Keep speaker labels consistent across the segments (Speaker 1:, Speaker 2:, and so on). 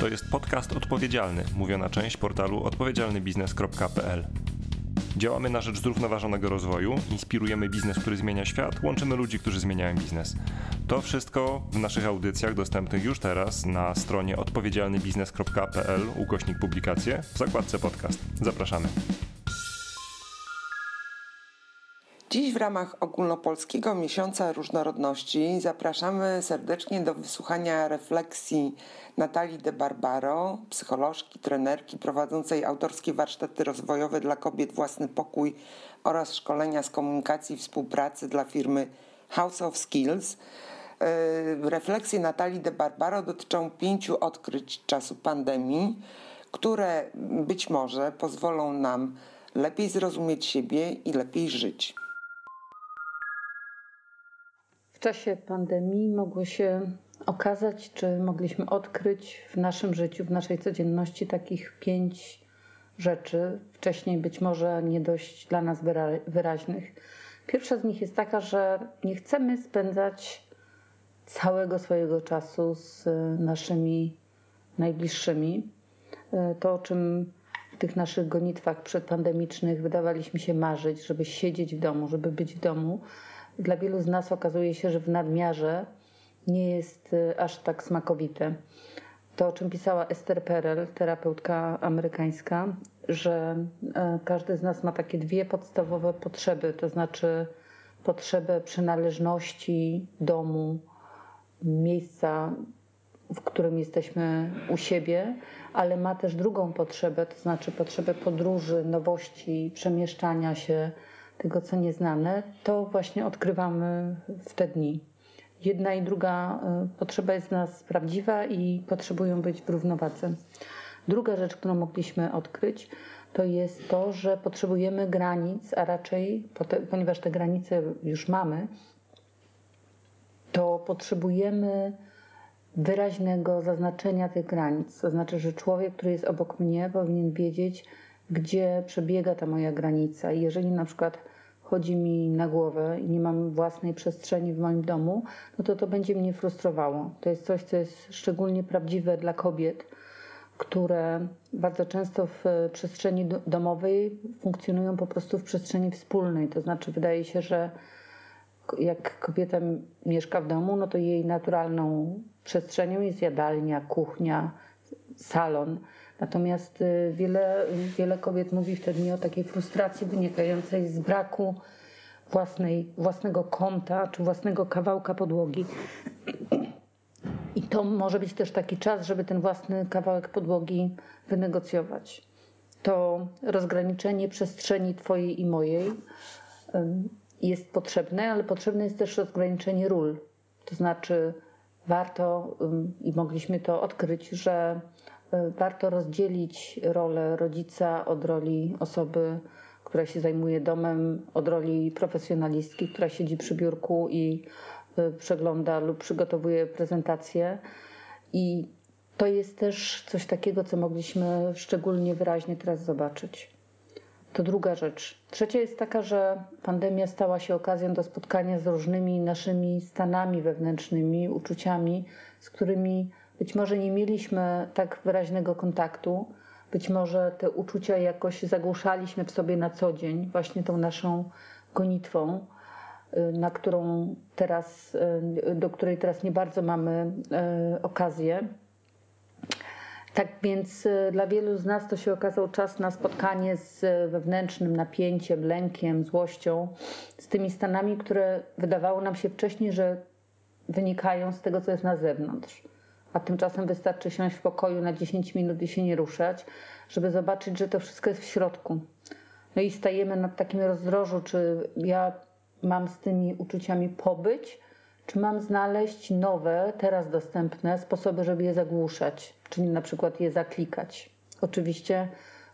Speaker 1: To jest podcast odpowiedzialny, mówiona część portalu odpowiedzialnybiznes.pl. Działamy na rzecz zrównoważonego rozwoju, inspirujemy biznes, który zmienia świat, łączymy ludzi, którzy zmieniają biznes. To wszystko w naszych audycjach dostępnych już teraz na stronie odpowiedzialnybiznes.pl ukośnik publikacje w zakładce podcast. Zapraszamy.
Speaker 2: Dziś w ramach ogólnopolskiego miesiąca różnorodności zapraszamy serdecznie do wysłuchania refleksji Natalii de Barbaro, psycholożki, trenerki prowadzącej autorskie warsztaty rozwojowe dla kobiet Własny Pokój oraz szkolenia z komunikacji i współpracy dla firmy House of Skills. E, refleksje Natalii de Barbaro dotyczą pięciu odkryć czasu pandemii, które być może pozwolą nam lepiej zrozumieć siebie i lepiej żyć.
Speaker 3: W czasie pandemii mogło się okazać, czy mogliśmy odkryć w naszym życiu, w naszej codzienności takich pięć rzeczy, wcześniej być może nie dość dla nas wyraźnych. Pierwsza z nich jest taka, że nie chcemy spędzać całego swojego czasu z naszymi najbliższymi. To, o czym w tych naszych gonitwach przedpandemicznych wydawaliśmy się marzyć, żeby siedzieć w domu, żeby być w domu, dla wielu z nas okazuje się, że w nadmiarze nie jest y, aż tak smakowite. To, o czym pisała Esther Perel, terapeutka amerykańska, że e, każdy z nas ma takie dwie podstawowe potrzeby, to znaczy potrzebę przynależności domu, miejsca, w którym jesteśmy u siebie, ale ma też drugą potrzebę, to znaczy potrzebę podróży, nowości, przemieszczania się, tego, co nieznane, to właśnie odkrywamy w te dni. Jedna i druga y, potrzeba jest nas prawdziwa i potrzebują być w równowadze. Druga rzecz, którą mogliśmy odkryć, to jest to, że potrzebujemy granic, a raczej, ponieważ te granice już mamy, to potrzebujemy wyraźnego zaznaczenia tych granic. To znaczy, że człowiek, który jest obok mnie, powinien wiedzieć, gdzie przebiega ta moja granica. I jeżeli na przykład chodzi mi na głowę i nie mam własnej przestrzeni w moim domu, no to to będzie mnie frustrowało. To jest coś, co jest szczególnie prawdziwe dla kobiet, które bardzo często w przestrzeni domowej funkcjonują po prostu w przestrzeni wspólnej. To znaczy, wydaje się, że jak kobieta mieszka w domu, no to jej naturalną przestrzenią jest jadalnia, kuchnia, salon. Natomiast y, wiele, wiele kobiet mówi wtedy o takiej frustracji wynikającej z braku własnej, własnego kąta czy własnego kawałka podłogi. I to może być też taki czas, żeby ten własny kawałek podłogi wynegocjować. To rozgraniczenie przestrzeni Twojej i mojej jest potrzebne, ale potrzebne jest też rozgraniczenie ról. To znaczy, warto i mogliśmy to odkryć, że warto rozdzielić rolę rodzica od roli osoby, która się zajmuje domem, od roli profesjonalistki, która siedzi przy biurku i e, przegląda lub przygotowuje prezentację. I to jest też coś takiego, co mogliśmy szczególnie wyraźnie teraz zobaczyć. To druga rzecz. Trzecia jest taka, że pandemia stała się okazją do spotkania z różnymi naszymi stanami wewnętrznymi, uczuciami, z którymi być może nie mieliśmy tak wyraźnego kontaktu, być może te uczucia jakoś zagłuszaliśmy w sobie na co dzień, właśnie tą naszą gonitwą, y, na którą teraz, y, do której teraz nie bardzo mamy y, okazję. Tak więc dla wielu z nas to się okazał czas na spotkanie z wewnętrznym napięciem, lękiem, złością, z tymi stanami, które wydawało nam się wcześniej, że wynikają z tego, co jest na zewnątrz a tymczasem wystarczy siąść w pokoju na 10 minut i się nie ruszać, żeby zobaczyć, że to wszystko jest w środku. No i stajemy na takim rozdrożu, czy ja mam z tymi uczuciami pobyć, czy mam znaleźć nowe, teraz dostępne sposoby, żeby je zagłuszać, czyli na przykład je zaklikać. Oczywiście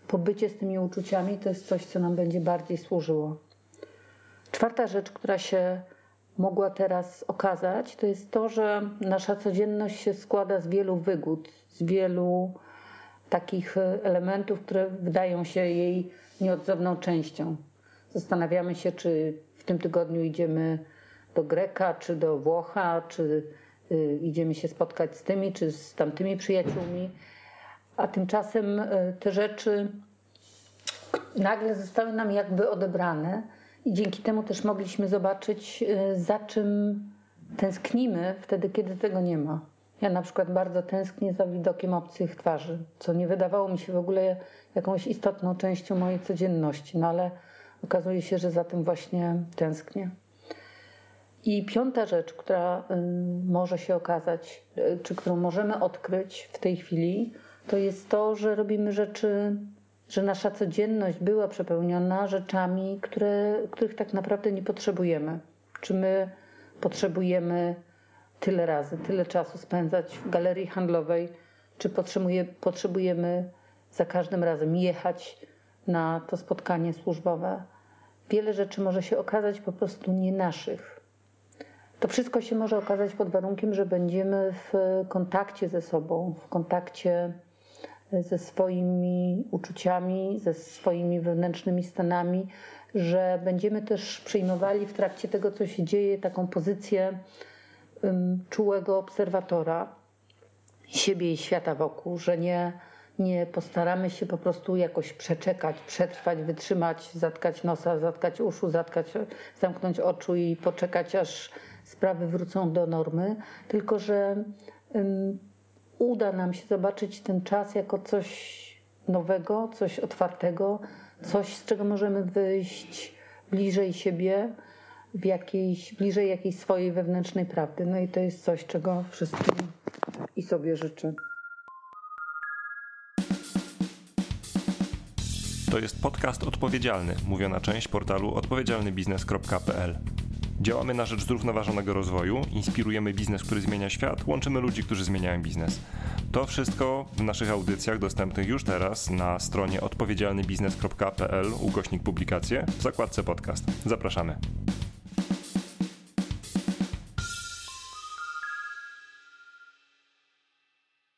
Speaker 3: pobycie z tymi uczuciami to jest coś, co nam będzie bardziej służyło. Czwarta rzecz, która się mogła teraz okazać, to jest to, że nasza codzienność się składa z wielu wygód, z wielu takich elementów, które wydają się jej nieodzowną częścią. Zastanawiamy się, czy w tym tygodniu idziemy do Greka, czy do Włocha, czy y, idziemy się spotkać z tymi, czy z tamtymi przyjaciółmi. A tymczasem te rzeczy nagle zostały nam jakby odebrane i dzięki temu też mogliśmy zobaczyć, za czym tęsknimy wtedy, kiedy tego nie ma. Ja na przykład bardzo tęsknię za widokiem obcych twarzy, co nie wydawało mi się w ogóle jakąś istotną częścią mojej codzienności, no ale okazuje się, że za tym właśnie tęsknię. I piąta rzecz, która y, może się okazać, y, czy którą możemy odkryć w tej chwili, to jest to, że robimy rzeczy, że nasza codzienność była przepełniona rzeczami, które, których tak naprawdę nie potrzebujemy. Czy my potrzebujemy tyle razy, tyle czasu spędzać w galerii handlowej, czy potrzebuje, potrzebujemy za każdym razem jechać na to spotkanie służbowe. Wiele rzeczy może się okazać po prostu nie naszych. To wszystko się może okazać pod warunkiem, że będziemy w kontakcie ze sobą, w kontakcie ze swoimi uczuciami, ze swoimi wewnętrznymi stanami, że będziemy też przyjmowali w trakcie tego, co się dzieje, taką pozycję czułego obserwatora siebie i świata wokół, że nie, nie postaramy się po prostu jakoś przeczekać, przetrwać, wytrzymać, zatkać nosa, zatkać uszu, zatkać, zamknąć oczu i poczekać, aż sprawy wrócą do normy, tylko że uda nam się zobaczyć ten czas jako coś nowego, coś otwartego, coś, z czego możemy wyjść bliżej siebie, w jakiejś, bliżej jakiejś swojej wewnętrznej prawdy. No i to jest coś, czego wszystkim i sobie życzę.
Speaker 1: To jest podcast odpowiedzialny, mówiona część portalu odpowiedzialnybiznes.pl. Działamy na rzecz zrównoważonego rozwoju, inspirujemy biznes, który zmienia świat, łączymy ludzi, którzy zmieniają biznes. To wszystko w naszych audycjach dostępnych już teraz na stronie odpowiedzialnybiznes.pl ukośnik publikacje w zakładce podcast. Zapraszamy.